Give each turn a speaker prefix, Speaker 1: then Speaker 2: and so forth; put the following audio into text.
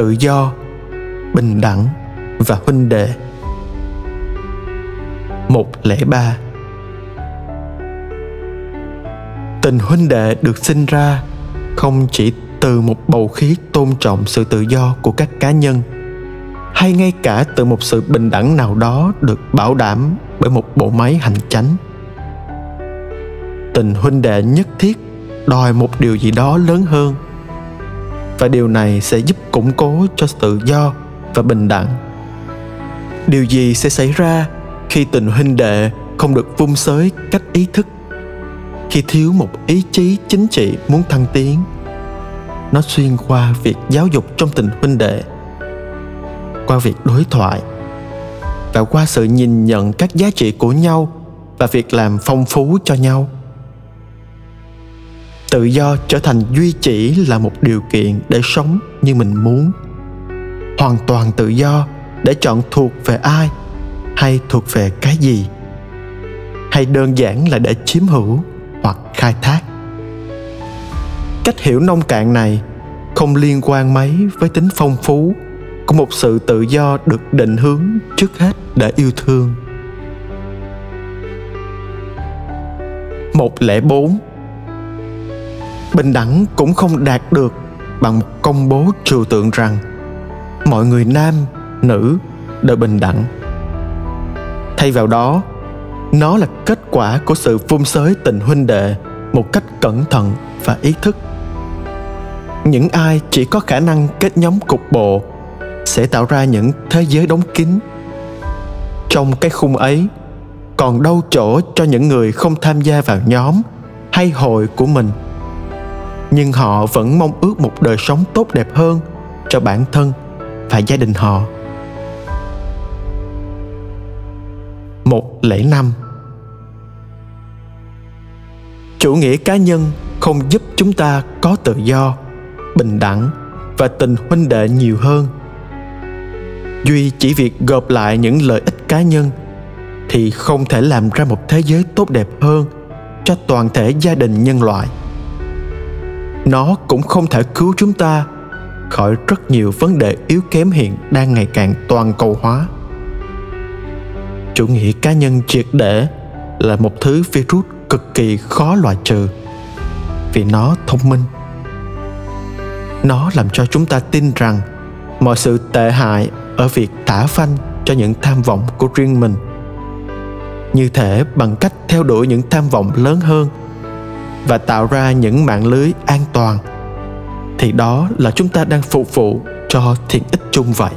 Speaker 1: tự do, bình đẳng và huynh đệ. Một lễ ba. Tình huynh đệ được sinh ra không chỉ từ một bầu khí tôn trọng sự tự do của các cá nhân, hay ngay cả từ một sự bình đẳng nào đó được bảo đảm bởi một bộ máy hành chánh. Tình huynh đệ nhất thiết đòi một điều gì đó lớn hơn và điều này sẽ giúp củng cố cho tự do và bình đẳng. Điều gì sẽ xảy ra khi tình huynh đệ không được vung xới cách ý thức? Khi thiếu một ý chí chính trị muốn thăng tiến? Nó xuyên qua việc giáo dục trong tình huynh đệ, qua việc đối thoại, và qua sự nhìn nhận các giá trị của nhau và việc làm phong phú cho nhau tự do trở thành duy chỉ là một điều kiện để sống như mình muốn. Hoàn toàn tự do để chọn thuộc về ai hay thuộc về cái gì. Hay đơn giản là để chiếm hữu hoặc khai thác. Cách hiểu nông cạn này không liên quan mấy với tính phong phú của một sự tự do được định hướng trước hết để yêu thương. Một lẻ bốn bình đẳng cũng không đạt được bằng một công bố trừu tượng rằng mọi người nam, nữ đều bình đẳng. Thay vào đó, nó là kết quả của sự phun xới tình huynh đệ một cách cẩn thận và ý thức. Những ai chỉ có khả năng kết nhóm cục bộ sẽ tạo ra những thế giới đóng kín. Trong cái khung ấy, còn đâu chỗ cho những người không tham gia vào nhóm hay hội của mình nhưng họ vẫn mong ước một đời sống tốt đẹp hơn cho bản thân và gia đình họ. Một lễ năm. Chủ nghĩa cá nhân không giúp chúng ta có tự do, bình đẳng và tình huynh đệ nhiều hơn. Duy chỉ việc gộp lại những lợi ích cá nhân thì không thể làm ra một thế giới tốt đẹp hơn cho toàn thể gia đình nhân loại nó cũng không thể cứu chúng ta khỏi rất nhiều vấn đề yếu kém hiện đang ngày càng toàn cầu hóa. Chủ nghĩa cá nhân triệt để là một thứ virus cực kỳ khó loại trừ vì nó thông minh. Nó làm cho chúng ta tin rằng mọi sự tệ hại ở việc thả phanh cho những tham vọng của riêng mình. Như thể bằng cách theo đuổi những tham vọng lớn hơn và tạo ra những mạng lưới an toàn, thì đó là chúng ta đang phục vụ cho thiện ích chung vậy.